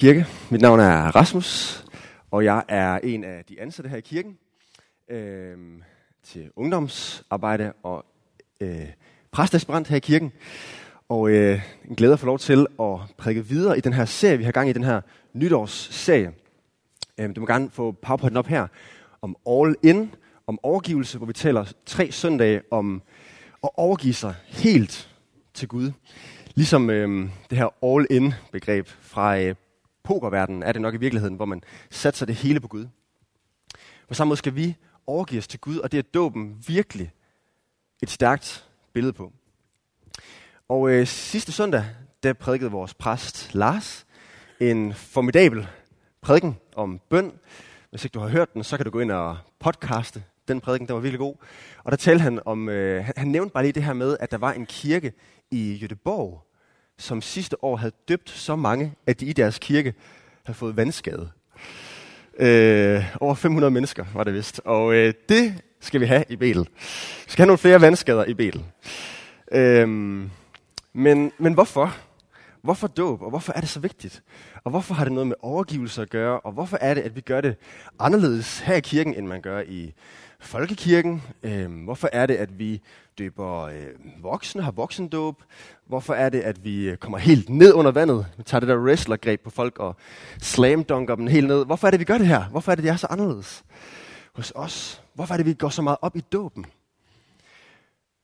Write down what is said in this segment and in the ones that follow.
Kirke. Mit navn er Rasmus, og jeg er en af de ansatte her i kirken øh, til ungdomsarbejde og øh, præstaspirant her i kirken. Og øh, en glæde at få lov til at prædike videre i den her serie, vi har gang i den her nytårsserie. Øh, du må gerne få powerpointen op her om All In, om overgivelse, hvor vi taler tre søndage om at overgive sig helt til Gud. Ligesom øh, det her all-in-begreb fra øh, pokerverdenen er det nok i virkeligheden, hvor man satser det hele på Gud. På samme måde skal vi overgive os til Gud, og det er dåben virkelig et stærkt billede på. Og øh, sidste søndag, der prædikede vores præst Lars en formidabel prædiken om bøn. Hvis ikke du har hørt den, så kan du gå ind og podcaste den prædiken, den var virkelig god. Og der talte han om, øh, han, han nævnte bare lige det her med, at der var en kirke i Jødeborg, som sidste år havde døbt så mange, at de i deres kirke havde fået vandskade. Øh, over 500 mennesker var det vist. Og øh, det skal vi have i Betel. Vi skal have nogle flere vandskader i Betel. Øh, men, men hvorfor? Hvorfor dåb, og hvorfor er det så vigtigt? Og hvorfor har det noget med overgivelse at gøre? Og hvorfor er det, at vi gør det anderledes her i kirken, end man gør i folkekirken? Øh, hvorfor er det, at vi døber øh, voksne, har voksendåb? Hvorfor er det, at vi øh, kommer helt ned under vandet? Vi tager det der wrestlergreb på folk og slamdunker dem helt ned. Hvorfor er det, vi gør det her? Hvorfor er det, det er så anderledes hos os? Hvorfor er det, vi går så meget op i dåben?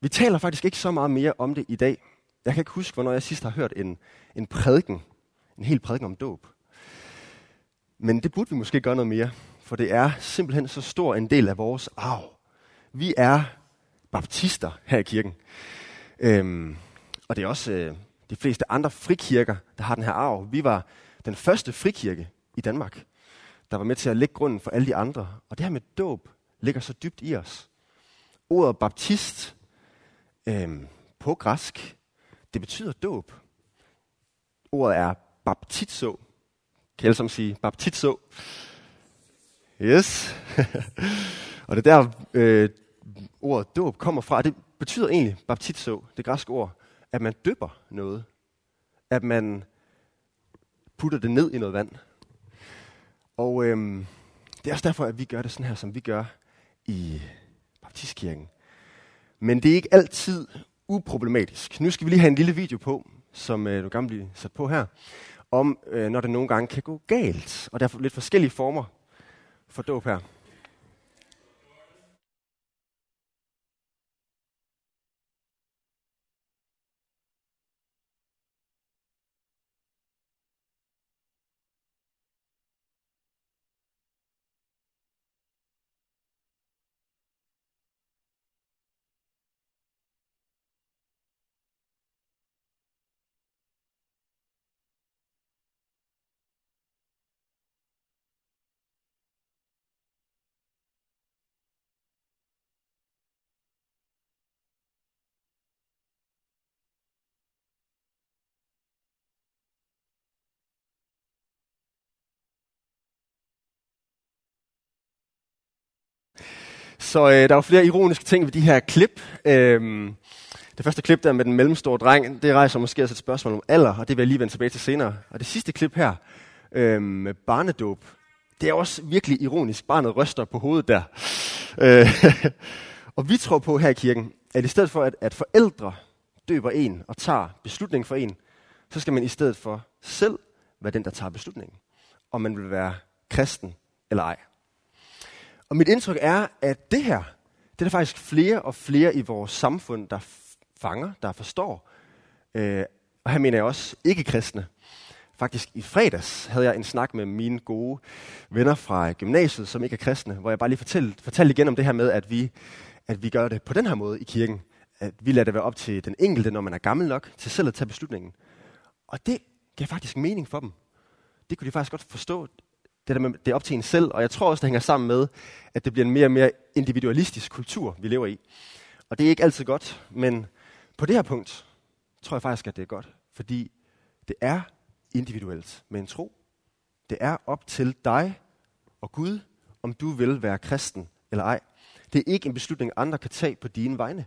Vi taler faktisk ikke så meget mere om det i dag. Jeg kan ikke huske, hvornår jeg sidst har hørt en, en prædiken, en hel prædiken om dåb. Men det burde vi måske gøre noget mere, for det er simpelthen så stor en del af vores arv. Vi er baptister her i kirken. Øhm, og det er også øh, de fleste andre frikirker, der har den her arv. Vi var den første frikirke i Danmark, der var med til at lægge grunden for alle de andre. Og det her med dåb ligger så dybt i os. Ordet baptist øhm, på græsk, det betyder dåb. Ordet er baptizo. Kan alle sammen sige baptizo? Yes. og det er der, øh, ordet dåb kommer fra. Det betyder egentlig baptizo, det græske ord, at man døber noget. At man putter det ned i noget vand. Og øhm, det er også derfor, at vi gør det sådan her, som vi gør i baptistkirken. Men det er ikke altid uproblematisk. Nu skal vi lige have en lille video på, som øh, du gerne bliver sat på her, om øh, når det nogle gange kan gå galt. Og der er lidt forskellige former for dåb her. Så øh, der er flere ironiske ting ved de her klip. Øhm, det første klip der med den mellemstore dreng, det rejser måske også et spørgsmål om alder, og det vil jeg lige vende tilbage til senere. Og det sidste klip her, øhm, med barnedåb, det er også virkelig ironisk. Barnet ryster på hovedet der. Øh, og vi tror på her i kirken, at i stedet for at, at forældre døber en og tager beslutningen for en, så skal man i stedet for selv være den, der tager beslutningen. Om man vil være kristen eller ej. Og mit indtryk er, at det her, det er der faktisk flere og flere i vores samfund, der fanger, der forstår. Øh, og her mener jeg også ikke-kristne. Faktisk i fredags havde jeg en snak med mine gode venner fra gymnasiet, som ikke er kristne, hvor jeg bare lige fortalte, fortalte igen om det her med, at vi, at vi gør det på den her måde i kirken. At vi lader det være op til den enkelte, når man er gammel nok, til selv at tage beslutningen. Og det gav faktisk mening for dem. Det kunne de faktisk godt forstå det, der med, det er op til en selv, og jeg tror også, det hænger sammen med, at det bliver en mere og mere individualistisk kultur, vi lever i. Og det er ikke altid godt, men på det her punkt tror jeg faktisk, at det er godt, fordi det er individuelt med en tro. Det er op til dig og Gud, om du vil være kristen eller ej. Det er ikke en beslutning, andre kan tage på dine vegne.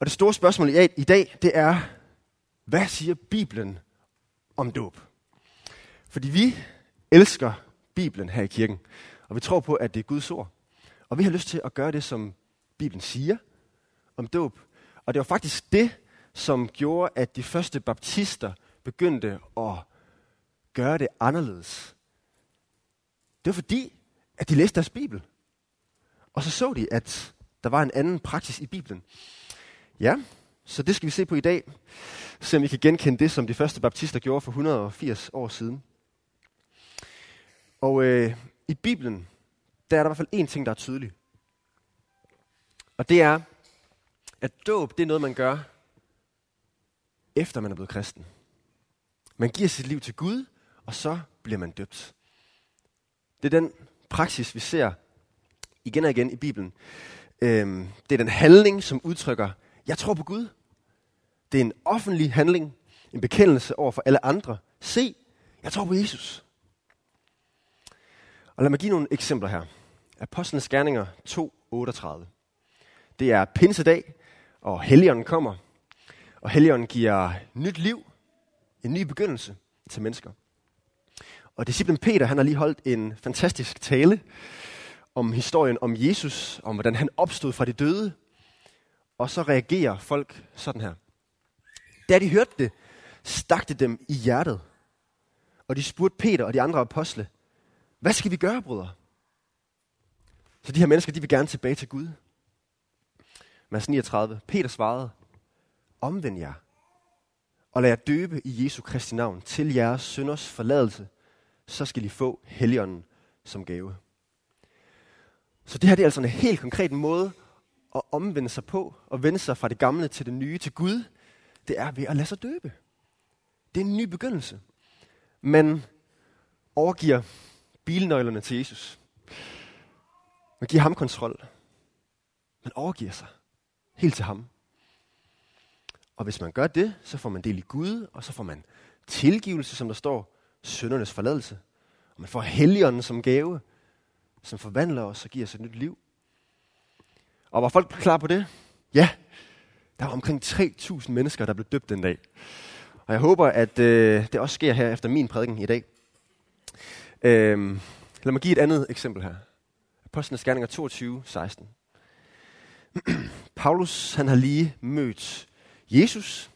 Og det store spørgsmål i dag, det er, hvad siger Bibelen om dåb? Fordi vi elsker Bibelen her i kirken, og vi tror på, at det er Guds ord. Og vi har lyst til at gøre det, som Bibelen siger om dåb. Og det var faktisk det, som gjorde, at de første baptister begyndte at gøre det anderledes. Det var fordi, at de læste deres Bibel. Og så så de, at der var en anden praksis i Bibelen. Ja, så det skal vi se på i dag. Se om vi kan genkende det, som de første baptister gjorde for 180 år siden. Og øh, i Bibelen, der er der i hvert fald én ting, der er tydelig. Og det er, at dåb, det er noget, man gør, efter man er blevet kristen. Man giver sit liv til Gud, og så bliver man døbt. Det er den praksis, vi ser igen og igen i Bibelen. Øhm, det er den handling, som udtrykker, jeg tror på Gud. Det er en offentlig handling, en bekendelse over for alle andre. Se, jeg tror på Jesus. Og lad mig give nogle eksempler her. Apostlenes Gerninger 2.38. Det er pinsedag, og Helligånden kommer. Og Helligånden giver nyt liv, en ny begyndelse til mennesker. Og disciplen Peter, han har lige holdt en fantastisk tale om historien om Jesus, om hvordan han opstod fra de døde. Og så reagerer folk sådan her. Da de hørte det, stak det dem i hjertet. Og de spurgte Peter og de andre apostle, hvad skal vi gøre, brødre? Så de her mennesker, de vil gerne tilbage til Gud. Vers 39. Peter svarede, omvend jer, og lad jer døbe i Jesu Kristi navn til jeres synders forladelse, så skal I få Helligånden som gave. Så det her det er altså en helt konkret måde at omvende sig på, og vende sig fra det gamle til det nye, til Gud. Det er ved at lade sig døbe. Det er en ny begyndelse. Man overgiver bilnøglerne til Jesus. Man giver ham kontrol. Man overgiver sig helt til ham. Og hvis man gør det, så får man del i Gud, og så får man tilgivelse, som der står, søndernes forladelse. Og man får helligånden som gave, som forvandler os og giver os et nyt liv. Og var folk klar på det? Ja, der var omkring 3.000 mennesker, der blev døbt den dag. Og jeg håber, at øh, det også sker her efter min prædiken i dag. Øh, lad mig give et andet eksempel her. Apostlenes Gerninger 22, 16. Paulus han har lige mødt Jesus.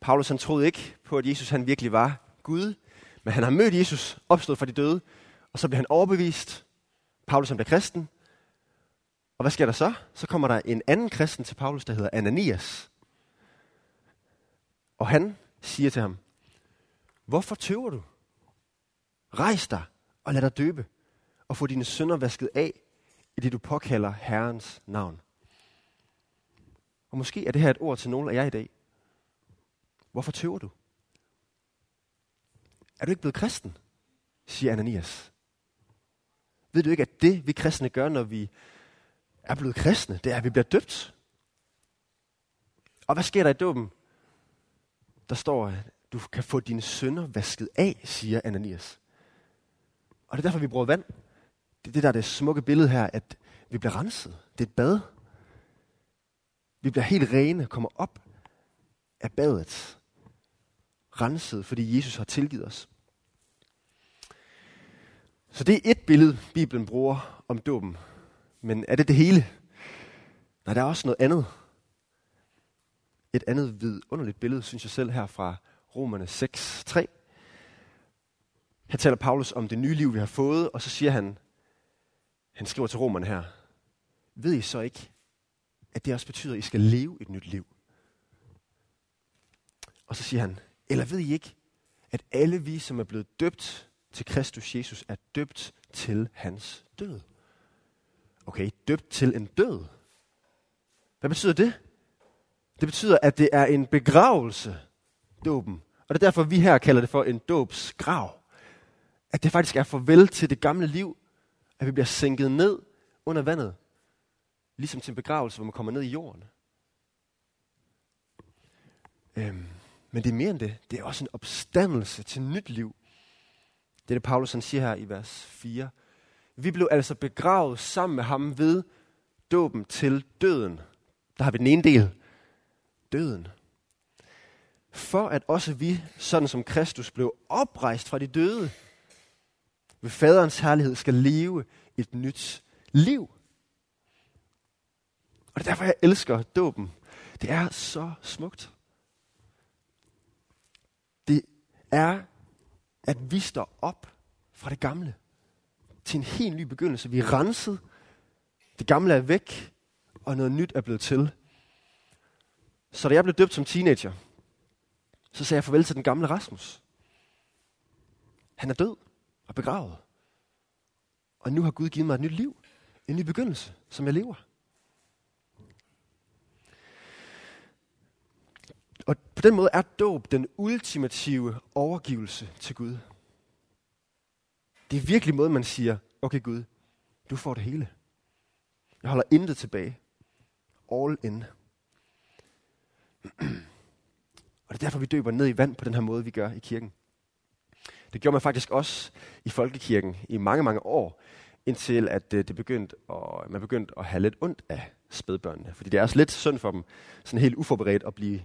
Paulus han troede ikke på, at Jesus han virkelig var Gud, men han har mødt Jesus, opstået fra de døde, og så bliver han overbevist. Paulus han bliver kristen. Og hvad sker der så? Så kommer der en anden kristen til Paulus, der hedder Ananias. Og han siger til ham, hvorfor tøver du? Rejs dig og lad dig døbe, og få dine sønder vasket af, i det du påkalder Herrens navn. Og måske er det her et ord til nogle af jer i dag. Hvorfor tøver du? Er du ikke blevet kristen? siger Ananias. Ved du ikke, at det vi kristne gør, når vi er blevet kristne, det er, at vi bliver døbt? Og hvad sker der i dåben? Der står, at du kan få dine sønder vasket af, siger Ananias. Og det er derfor, vi bruger vand. Det er det, der er det smukke billede her, at vi bliver renset. Det er et bad. Vi bliver helt rene, kommer op af badet. Renset, fordi Jesus har tilgivet os. Så det er et billede, Bibelen bruger om dåben. Men er det det hele? Nej, der er også noget andet. Et andet vidunderligt billede, synes jeg selv her fra Romerne 6, 3. Her taler Paulus om det nye liv, vi har fået, og så siger han, han skriver til romerne her, ved I så ikke, at det også betyder, at I skal leve et nyt liv? Og så siger han, eller ved I ikke, at alle vi, som er blevet døbt til Kristus Jesus, er døbt til hans død? Okay, døbt til en død. Hvad betyder det? Det betyder, at det er en begravelse, dåben. Og det er derfor, vi her kalder det for en dåbsgrav. At det faktisk er farvel til det gamle liv, at vi bliver sænket ned under vandet. Ligesom til en begravelse, hvor man kommer ned i jorden. Øhm, men det er mere end det. Det er også en opstandelse til nyt liv. Det er det, Paulus han siger her i vers 4. Vi blev altså begravet sammen med ham ved dåben til døden. Der har vi den ene del. Døden. for at også vi, sådan som Kristus blev oprejst fra de døde, ved faderens herlighed skal leve et nyt liv. Og det er derfor, jeg elsker dåben. Det er så smukt. Det er, at vi står op fra det gamle til en helt ny begyndelse. Vi er renset. Det gamle er væk, og noget nyt er blevet til. Så da jeg blev døbt som teenager, så sagde jeg farvel til den gamle Rasmus. Han er død og begravet. Og nu har Gud givet mig et nyt liv. En ny begyndelse, som jeg lever. Og på den måde er dåb den ultimative overgivelse til Gud. Det er virkelig måde, man siger, okay Gud, du får det hele. Jeg holder intet tilbage. All in. Og det er derfor, vi døber ned i vand på den her måde, vi gør i kirken. Det gjorde man faktisk også i folkekirken i mange, mange år, indtil at øh, det begyndte at, man begyndte at have lidt ondt af spædbørnene. Fordi det er også lidt synd for dem, sådan helt uforberedt at blive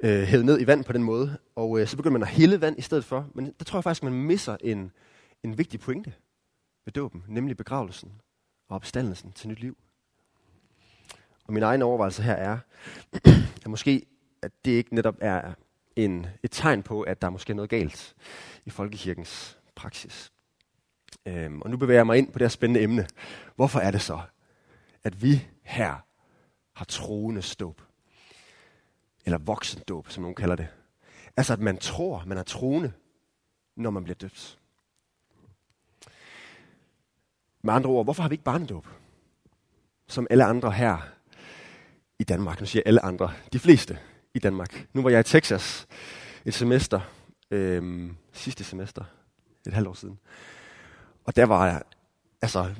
øh, hævet ned i vand på den måde. Og øh, så begyndte man at hælde vand i stedet for. Men der tror jeg faktisk, man misser en, en vigtig pointe ved dåben, nemlig begravelsen og opstandelsen til nyt liv. Og min egen overvejelse her er, at måske at det ikke netop er en, et tegn på, at der er måske noget galt i folkekirkens praksis. Øhm, og nu bevæger jeg mig ind på det her spændende emne. Hvorfor er det så, at vi her har troende ståb? Eller voksendåb, som nogen kalder det. Altså, at man tror, man er troende, når man bliver døbt. Med andre ord, hvorfor har vi ikke barnedåb? Som alle andre her i Danmark. Nu siger jeg alle andre. De fleste i Danmark. Nu var jeg i Texas et semester, øhm, sidste semester, et halvt år siden. Og der var jeg, altså,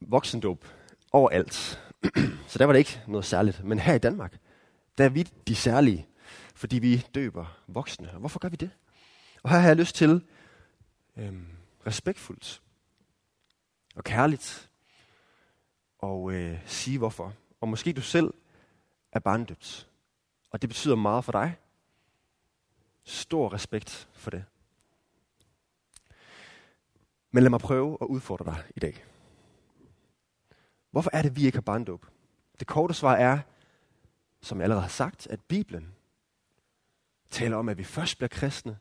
voksendåb overalt. Så der var det ikke noget særligt. Men her i Danmark, der er vi de særlige, fordi vi døber voksne. Og hvorfor gør vi det? Og her har jeg lyst til øhm, respektfuldt og kærligt og øh, sige hvorfor. Og måske du selv er barndøbt. Og det betyder meget for dig. Stor respekt for det. Men lad mig prøve at udfordre dig i dag. Hvorfor er det, vi ikke har barndåb? Det korte svar er, som jeg allerede har sagt, at Bibelen taler om, at vi først bliver kristne,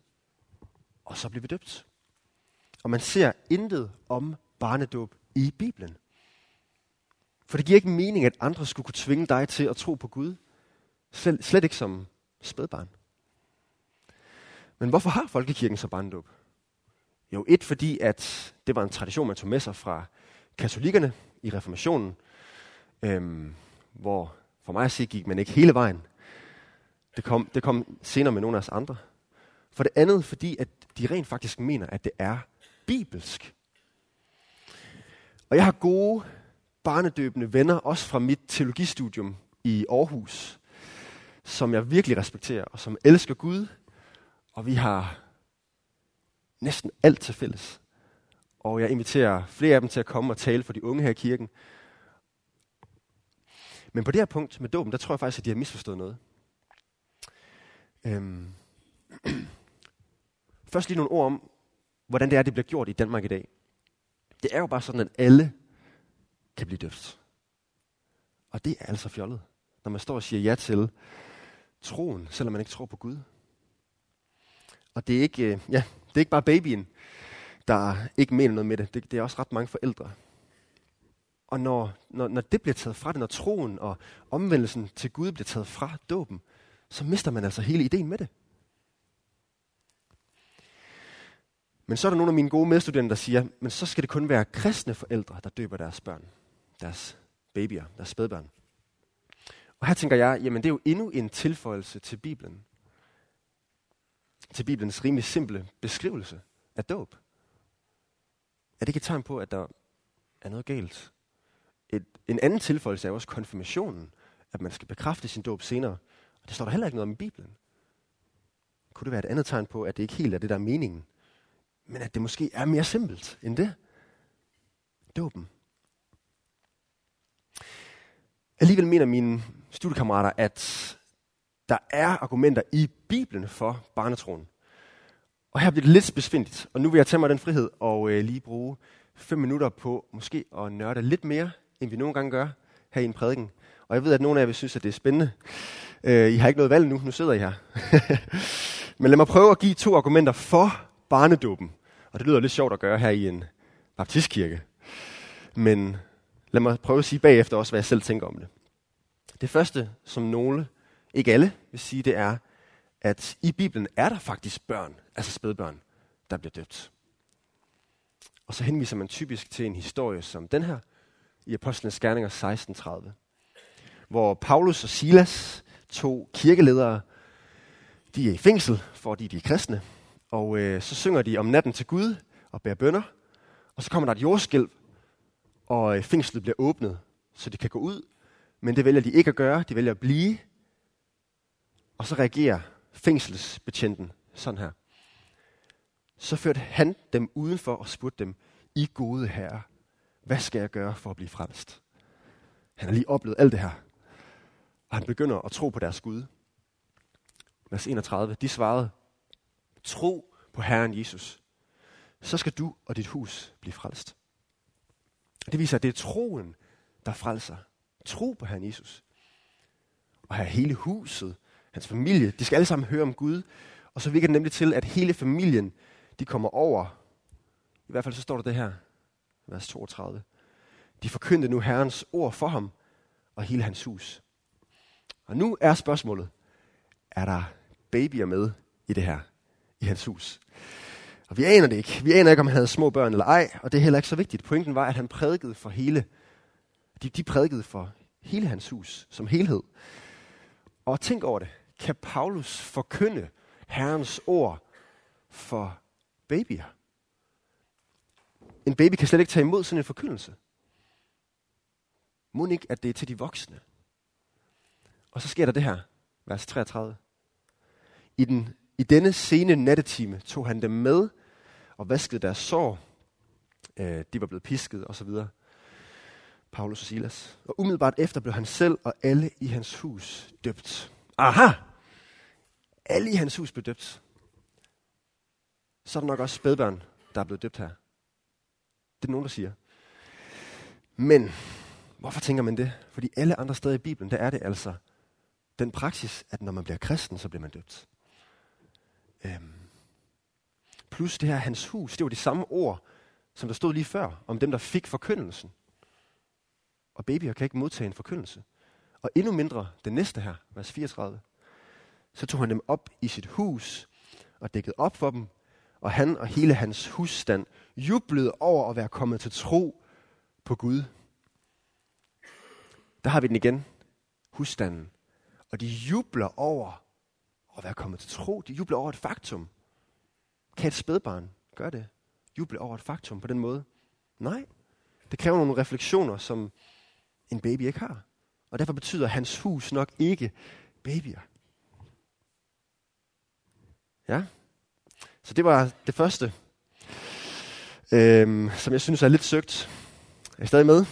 og så bliver vi døbt. Og man ser intet om barnedåb i Bibelen. For det giver ikke mening, at andre skulle kunne tvinge dig til at tro på Gud. Selv, slet ikke som spædbarn. Men hvorfor har folkekirken så barndåb? Jo, et fordi, at det var en tradition, man tog med sig fra katolikkerne i reformationen, øhm, hvor for mig at sige, gik man ikke hele vejen. Det kom, det kom senere med nogle af os andre. For det andet, fordi at de rent faktisk mener, at det er bibelsk. Og jeg har gode barnedøbende venner, også fra mit teologistudium i Aarhus, som jeg virkelig respekterer, og som elsker Gud, og vi har næsten alt til fælles. Og jeg inviterer flere af dem til at komme og tale for de unge her i kirken. Men på det her punkt med dåben, der tror jeg faktisk, at de har misforstået noget. Øhm. Først lige nogle ord om, hvordan det er, det bliver gjort i Danmark i dag. Det er jo bare sådan, at alle kan blive døbt. Og det er altså fjollet, når man står og siger ja til troen, selvom man ikke tror på Gud. Og det er ikke, øh, ja, det er ikke bare babyen, der ikke mener noget med det. det. Det er også ret mange forældre. Og når, når, når det bliver taget fra det, når troen og omvendelsen til Gud bliver taget fra dåben, så mister man altså hele ideen med det. Men så er der nogle af mine gode medstudenter, der siger, men så skal det kun være kristne forældre, der døber deres børn, deres babyer, deres spædbørn. Og her tænker jeg, jamen det er jo endnu en tilføjelse til Bibelen. Til Bibelens rimelig simple beskrivelse af dåb. Er det ikke et tegn på, at der er noget galt? Et, en anden tilføjelse er også konfirmationen, at man skal bekræfte sin dåb senere. Og det står der heller ikke noget om i Bibelen. Kunne det være et andet tegn på, at det ikke helt er det, der er meningen, men at det måske er mere simpelt end det? Dåben. Alligevel mener mine studiekammerater, at der er argumenter i Bibelen for barnetroen. Og her bliver det lidt besvindeligt, og nu vil jeg tage mig den frihed og øh, lige bruge fem minutter på måske at nørde lidt mere, end vi nogle gange gør her i en prædiken. Og jeg ved, at nogle af jer vil synes, at det er spændende. Øh, I har ikke noget valg nu, nu sidder I her. Men lad mig prøve at give to argumenter for barnedåben. Og det lyder lidt sjovt at gøre her i en baptistkirke. Men lad mig prøve at sige bagefter også, hvad jeg selv tænker om det. Det første, som nogle, ikke alle, vil sige, det er, at i Bibelen er der faktisk børn, altså spædbørn, der bliver døbt. Og så henviser man typisk til en historie som den her, i Apostlenes Gerninger 16.30, hvor Paulus og Silas, to kirkeledere, de er i fængsel, fordi de er kristne, og øh, så synger de om natten til Gud og bærer bønder, og så kommer der et jordskælv, og øh, fængslet bliver åbnet, så de kan gå ud, men det vælger de ikke at gøre, de vælger at blive, og så reagerer fængselsbetjenten sådan her. Så førte han dem udenfor og spurgte dem, I gode herre, hvad skal jeg gøre for at blive frelst? Han har lige oplevet alt det her. Og han begynder at tro på deres Gud. Vers 31. De svarede, tro på Herren Jesus. Så skal du og dit hus blive frelst. Det viser, at det er troen, der frelser. Tro på Herren Jesus. Og have hele huset, hans familie, de skal alle sammen høre om Gud. Og så virker det nemlig til, at hele familien, de kommer over. I hvert fald så står der det her, vers 32. De forkyndte nu Herrens ord for ham og hele hans hus. Og nu er spørgsmålet, er der babyer med i det her, i hans hus? Og vi aner det ikke. Vi aner ikke, om han havde små børn eller ej, og det er heller ikke så vigtigt. Pointen var, at han prædikede for hele, de, de prædikede for hele hans hus som helhed. Og tænk over det. Kan Paulus forkynde Herrens ord for babyer? En baby kan slet ikke tage imod sådan en forkyndelse. Må ikke, at det er til de voksne. Og så sker der det her, vers 33. I, den, I denne sene nattetime tog han dem med og vaskede deres sår. Øh, de var blevet pisket og så videre. Paulus og Silas. Og umiddelbart efter blev han selv og alle i hans hus døbt. Aha! Alle i hans hus blev døbt. Så er der nok også spædbørn, der er blevet døbt her. Det er nogen, der siger. Men, hvorfor tænker man det? Fordi alle andre steder i Bibelen, der er det altså den praksis, at når man bliver kristen, så bliver man døbt. Øhm. Plus det her, hans hus, det var de samme ord, som der stod lige før, om dem, der fik forkyndelsen. Og babyer kan ikke modtage en forkyndelse. Og endnu mindre den næste her, vers 34. Så tog han dem op i sit hus og dækkede op for dem, og han og hele hans husstand jublede over at være kommet til tro på Gud. Der har vi den igen. Husstanden. Og de jubler over at være kommet til tro. De jubler over et faktum. Kan et spædbarn gøre det? Juble over et faktum på den måde? Nej. Det kræver nogle refleksioner, som en baby ikke har. Og derfor betyder hans hus nok ikke babyer. Ja? Så det var det første, øhm, som jeg synes er lidt søgt. Er I stadig med?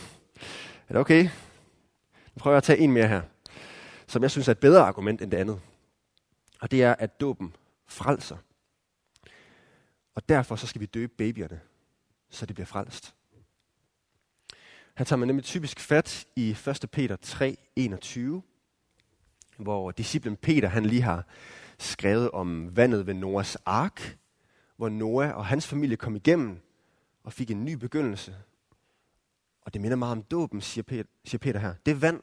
Er det okay? Nu prøver jeg at tage en mere her, som jeg synes er et bedre argument end det andet. Og det er, at dåben frelser. Og derfor så skal vi døbe babyerne, så de bliver frelst. Her tager man nemlig typisk fat i 1. Peter 3, 21, hvor disciplen Peter han lige har skrevet om vandet ved Noahs ark, hvor Noah og hans familie kom igennem og fik en ny begyndelse. Og det minder meget om dåben, siger Peter, siger Peter her. Det vand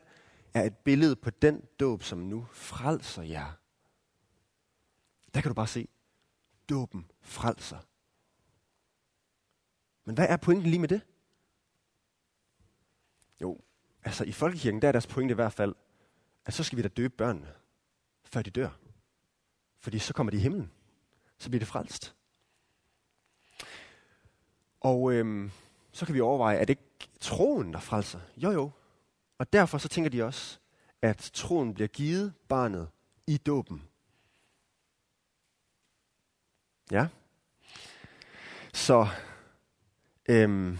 er et billede på den dåb, som nu frelser jer. Der kan du bare se, dåben frelser. Men hvad er pointen lige med det? Jo, altså i folkekirken, der er deres pointe i hvert fald, at så skal vi da døbe børnene, før de dør. Fordi så kommer de i himlen. Så bliver det frelst. Og øhm, så kan vi overveje, er det ikke troen, der frelser? Jo jo. Og derfor så tænker de også, at troen bliver givet barnet i dåben. Ja. Så øhm,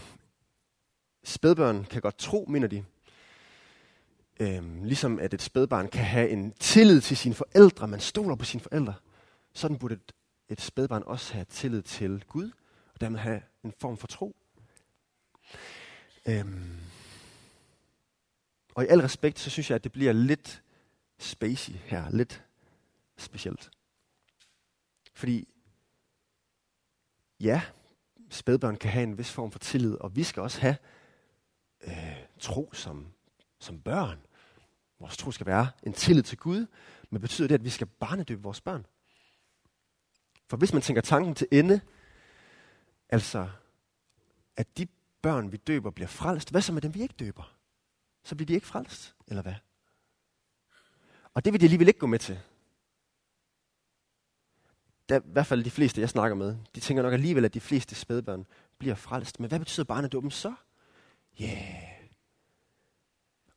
spædbørn kan godt tro, mener de. Øhm, ligesom at et spædbarn kan have en tillid til sine forældre, man stoler på sine forældre, sådan burde et, et spædbarn også have tillid til Gud, og dermed have en form for tro. Øhm, og i al respekt, så synes jeg, at det bliver lidt spacey her, lidt specielt. Fordi, ja, spædbørn kan have en vis form for tillid, og vi skal også have øh, tro som, som børn. Vores tro skal være en tillid til Gud, men betyder det, at vi skal barnedøbe vores børn? For hvis man tænker tanken til ende, altså at de børn, vi døber, bliver frelst, hvad så med dem, vi ikke døber? Så bliver de ikke frelst, eller hvad? Og det vil de alligevel ikke gå med til. Der, I hvert fald de fleste, jeg snakker med, de tænker nok alligevel, at de fleste spædbørn bliver frelst. Men hvad betyder barnedåben så? Ja. Yeah.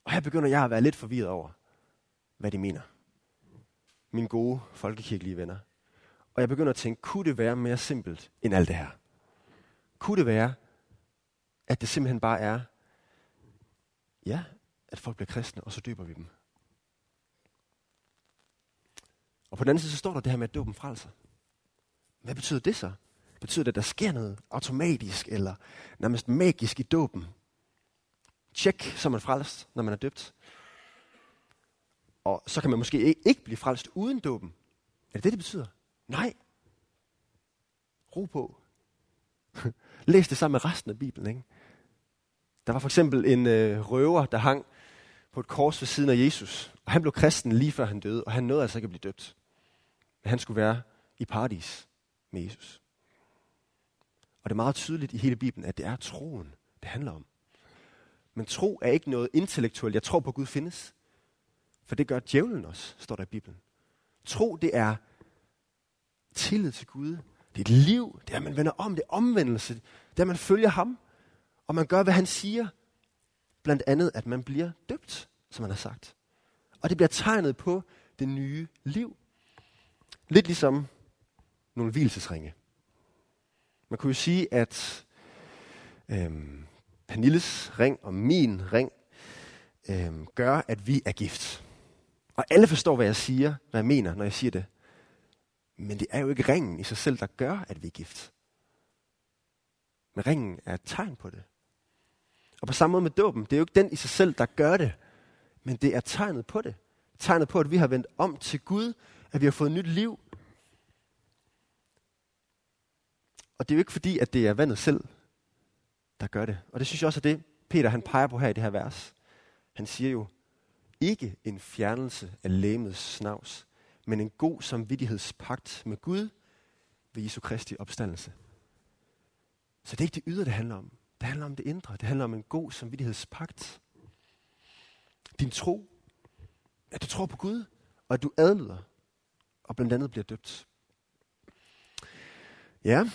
Og her begynder jeg at være lidt forvirret over, hvad de mener. Mine gode folkekirkelige venner. Og jeg begynder at tænke, kunne det være mere simpelt end alt det her? Kunne det være, at det simpelthen bare er, ja, at folk bliver kristne, og så døber vi dem. Og på den anden side, så står der det her med, at dåben frelser. Altså. Hvad betyder det så? Betyder det, at der sker noget automatisk eller nærmest magisk i dåben? Tjek, så er man frelst, når man er døbt. Og så kan man måske ikke blive frelst uden dåben. Er det det, det betyder? Nej. Ro på. Læs det sammen med resten af Bibelen. Ikke? Der var for eksempel en øh, røver, der hang på et kors ved siden af Jesus. Og han blev kristen lige før han døde, og han nåede altså ikke at blive døbt. Men han skulle være i paradis med Jesus. Og det er meget tydeligt i hele Bibelen, at det er troen, det handler om. Men tro er ikke noget intellektuelt. Jeg tror på, at Gud findes. For det gør djævlen også, står der i Bibelen. Tro, det er tillid til Gud. Det er et liv. Det er, at man vender om. Det er omvendelse. Det er, at man følger ham. Og man gør, hvad han siger. Blandt andet, at man bliver døbt, som han har sagt. Og det bliver tegnet på det nye liv. Lidt ligesom nogle hvilesesringe. Man kunne jo sige, at øhm, Pernilles ring og min ring øh, gør, at vi er gift. Og alle forstår, hvad jeg siger, hvad jeg mener, når jeg siger det. Men det er jo ikke ringen i sig selv, der gør, at vi er gift. Men ringen er et tegn på det. Og på samme måde med dåben, det er jo ikke den i sig selv, der gør det, men det er tegnet på det. Tegnet på, at vi har vendt om til Gud, at vi har fået nyt liv. Og det er jo ikke fordi, at det er vandet selv, der gør det. Og det synes jeg også er det, Peter han peger på her i det her vers. Han siger jo, ikke en fjernelse af læmets snavs, men en god samvittighedspagt med Gud ved Jesu Kristi opstandelse. Så det er ikke det ydre, det handler om. Det handler om det indre. Det handler om en god samvittighedspagt. Din tro, at du tror på Gud, og at du adlyder, og blandt andet bliver døbt. Ja,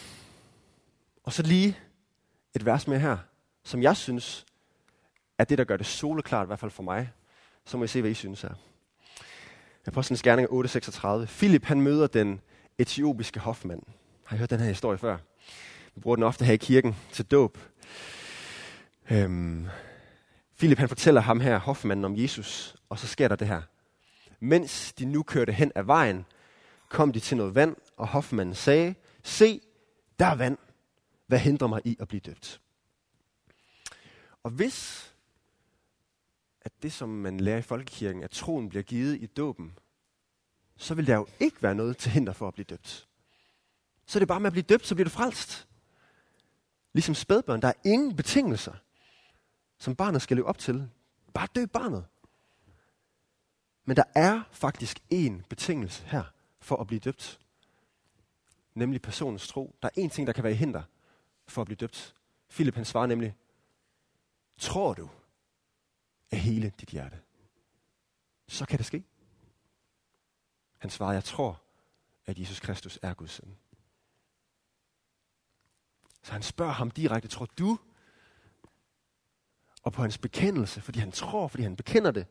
og så lige et vers med her, som jeg synes er det, der gør det soleklart, i hvert fald for mig. Så må I se, hvad I synes her. Apostlenes Gerninger 8.36. Philip, han møder den etiopiske hofmand. Har I hørt den her historie før? Vi bruger den ofte her i kirken til dåb. Øhm, Philip han fortæller ham her, hofmanden, om Jesus, og så sker der det her. Mens de nu kørte hen ad vejen, kom de til noget vand, og hofmanden sagde, se, der er vand. Hvad hindrer mig i at blive døbt? Og hvis at det, som man lærer i folkekirken, at troen bliver givet i dåben, så vil der jo ikke være noget til hinder for at blive døbt. Så er det bare med at blive døbt, så bliver du frelst. Ligesom spædbørn, der er ingen betingelser, som barnet skal leve op til. Bare døb barnet. Men der er faktisk én betingelse her for at blive døbt. Nemlig personens tro. Der er én ting, der kan være i hinder for at blive døbt. Philip han svarer nemlig, tror du af hele dit hjerte? Så kan det ske. Han svarer, jeg tror, at Jesus Kristus er Guds søn. Så han spørger ham direkte, tror du? Og på hans bekendelse, fordi han tror, fordi han bekender det,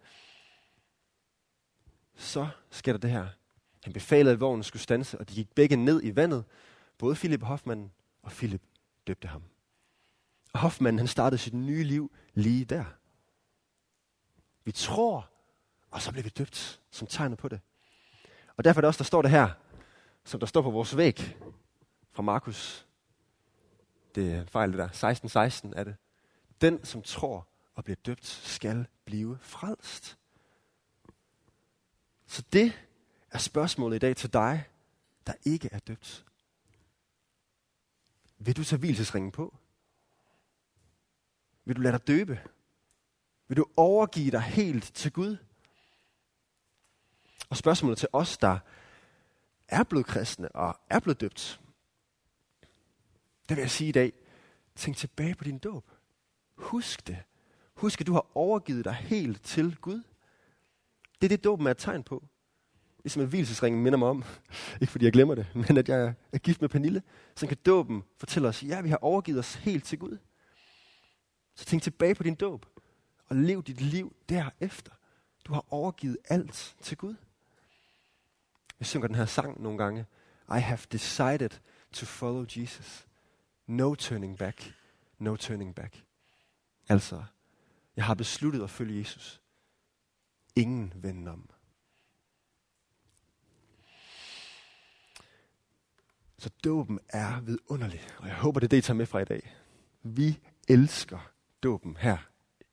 så sker der det her. Han befalede, at vognen skulle stanse, og de gik begge ned i vandet. Både Philip Hoffmann, og Philip døbte ham. Og Hoffmann, han startede sit nye liv lige der. Vi tror, og så bliver vi døbt som tegnet på det. Og derfor er det også, der står det her, som der står på vores væg fra Markus. Det er en fejl, det der. 16, 16 er det. Den, som tror og bliver døbt, skal blive frelst. Så det er spørgsmålet i dag til dig, der ikke er døbt. Vil du tage hvilesesringen på? Vil du lade dig døbe? Vil du overgive dig helt til Gud? Og spørgsmålet til os, der er blevet kristne og er blevet døbt, det vil jeg sige i dag, tænk tilbage på din dåb. Husk det. Husk, at du har overgivet dig helt til Gud. Det er det, dåben er et tegn på. Ligesom at hvilesesringen minder mig om. Ikke fordi jeg glemmer det, men at jeg er gift med Pernille. Så kan dåben fortælle os, ja, vi har overgivet os helt til Gud. Så tænk tilbage på din dåb, og lev dit liv derefter. Du har overgivet alt til Gud. Jeg synger den her sang nogle gange. I have decided to follow Jesus. No turning back. No turning back. Altså, jeg har besluttet at følge Jesus. Ingen venden om. Så dåben er vidunderlig, og jeg håber, det er det, I tager med fra i dag. Vi elsker dåben her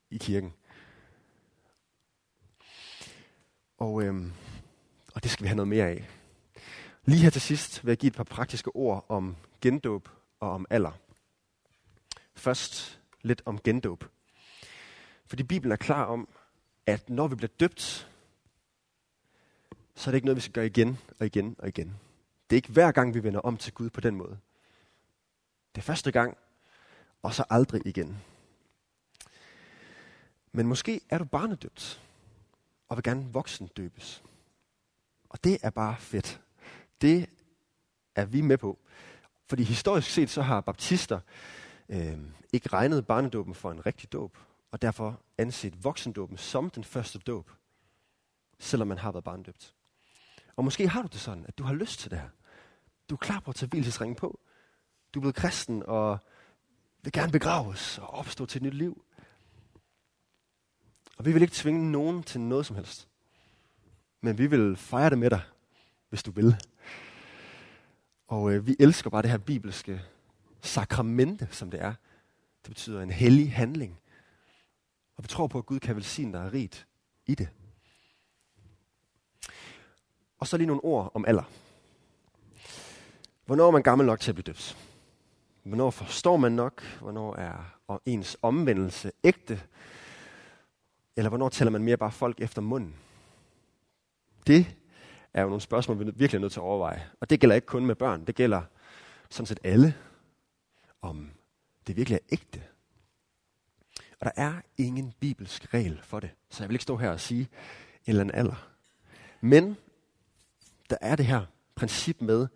i kirken. Og, øhm, og det skal vi have noget mere af. Lige her til sidst vil jeg give et par praktiske ord om gendåb og om alder. Først lidt om gendåb. Fordi Bibelen er klar om, at når vi bliver døbt, så er det ikke noget, vi skal gøre igen og igen og igen. Det er ikke hver gang, vi vender om til Gud på den måde. Det er første gang, og så aldrig igen. Men måske er du barnedøbt, og vil gerne voksen døbes. Og det er bare fedt. Det er vi med på. Fordi historisk set, så har baptister øh, ikke regnet barnedåben for en rigtig dåb, og derfor anset voksendåben som den første dåb, selvom man har været barnedøbt. Og måske har du det sådan, at du har lyst til det her. Du er klar på at tage hvilesesringen på. Du er blevet kristen og vil gerne begraves og opstå til et nyt liv. Og vi vil ikke tvinge nogen til noget som helst. Men vi vil fejre det med dig, hvis du vil. Og øh, vi elsker bare det her bibelske sakramente, som det er. Det betyder en hellig handling. Og vi tror på, at Gud kan velsigne dig rigt i det. Og så lige nogle ord om alder. Hvornår er man gammel nok til at blive døbt? Hvornår forstår man nok? Hvornår er ens omvendelse ægte? Eller hvornår tæller man mere bare folk efter munden? Det er jo nogle spørgsmål, vi virkelig er nødt til at overveje. Og det gælder ikke kun med børn. Det gælder sådan set alle. Om det virkelig er ægte. Og der er ingen bibelsk regel for det. Så jeg vil ikke stå her og sige en eller anden alder. Men der er det her princip med,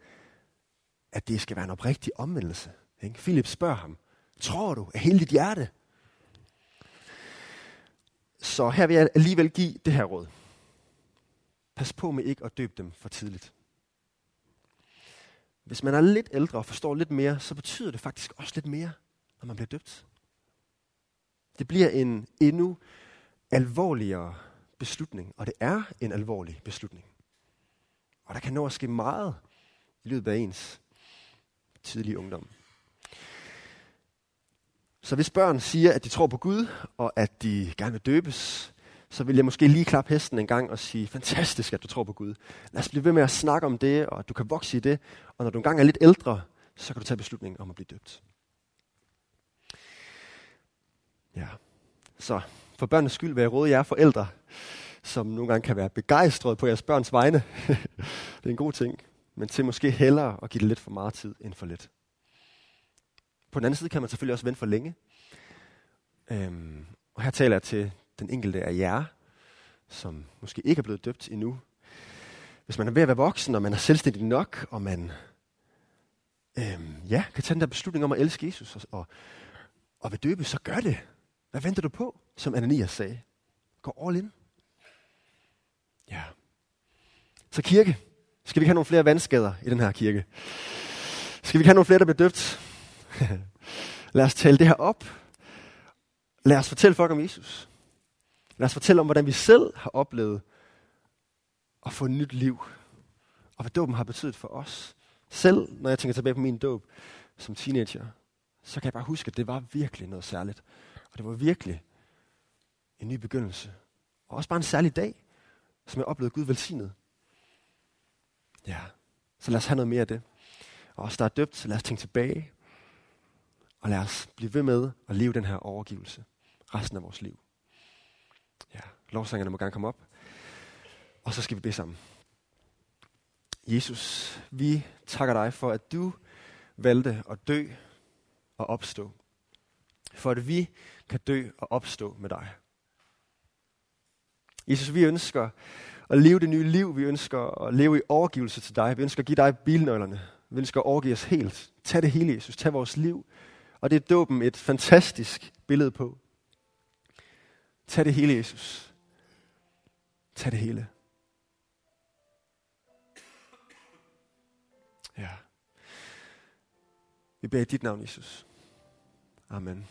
at det skal være en oprigtig omvendelse. Ikke? Philip spørger ham, tror du af hele dit hjerte? Så her vil jeg alligevel give det her råd. Pas på med ikke at døbe dem for tidligt. Hvis man er lidt ældre og forstår lidt mere, så betyder det faktisk også lidt mere, når man bliver døbt. Det bliver en endnu alvorligere beslutning, og det er en alvorlig beslutning. Og der kan nå at ske meget i løbet af ens tidlige ungdom. Så hvis børn siger, at de tror på Gud, og at de gerne vil døbes, så vil jeg måske lige klappe hesten en gang og sige, fantastisk, at du tror på Gud. Lad os blive ved med at snakke om det, og at du kan vokse i det. Og når du engang er lidt ældre, så kan du tage beslutningen om at blive døbt. Ja, så for børnenes skyld vil jeg råde jer forældre, som nogle gange kan være begejstrede på jeres børns vegne. det er en god ting, men til måske hellere at give det lidt for meget tid end for lidt. På den anden side kan man selvfølgelig også vente for længe. Øhm, og her taler jeg til den enkelte af jer, som måske ikke er blevet døbt endnu. Hvis man er ved at være voksen, og man er selvstændig nok, og man øhm, ja, kan tage den der beslutning om at elske Jesus og, og, og vil døbe, så gør det. Hvad venter du på, som Ananias sagde? Gå all in. Ja. Så kirke. Skal vi ikke have nogle flere vandskader i den her kirke? Skal vi ikke have nogle flere, der bliver døbt? Lad os tale det her op. Lad os fortælle folk om Jesus. Lad os fortælle om, hvordan vi selv har oplevet at få et nyt liv. Og hvad dåben har betydet for os. Selv når jeg tænker tilbage på min dåb som teenager, så kan jeg bare huske, at det var virkelig noget særligt. Og det var virkelig en ny begyndelse. Og også bare en særlig dag, som jeg oplevede Gud velsignet. Ja, så lad os have noget mere af det. Og os, der er døbt, så lad os tænke tilbage. Og lad os blive ved med at leve den her overgivelse resten af vores liv. Ja, lovsangerne må gerne komme op. Og så skal vi bede sammen. Jesus, vi takker dig for, at du valgte at dø og opstå. For at vi kan dø og opstå med dig. Jesus, vi ønsker at leve det nye liv. Vi ønsker at leve i overgivelse til dig. Vi ønsker at give dig bilnøglerne. Vi ønsker at overgive os helt. Tag det hele, Jesus. Tag vores liv. Og det er dåben et fantastisk billede på. Tag det hele, Jesus. Tag det hele. Ja. Vi beder i dit navn, Jesus. Amen.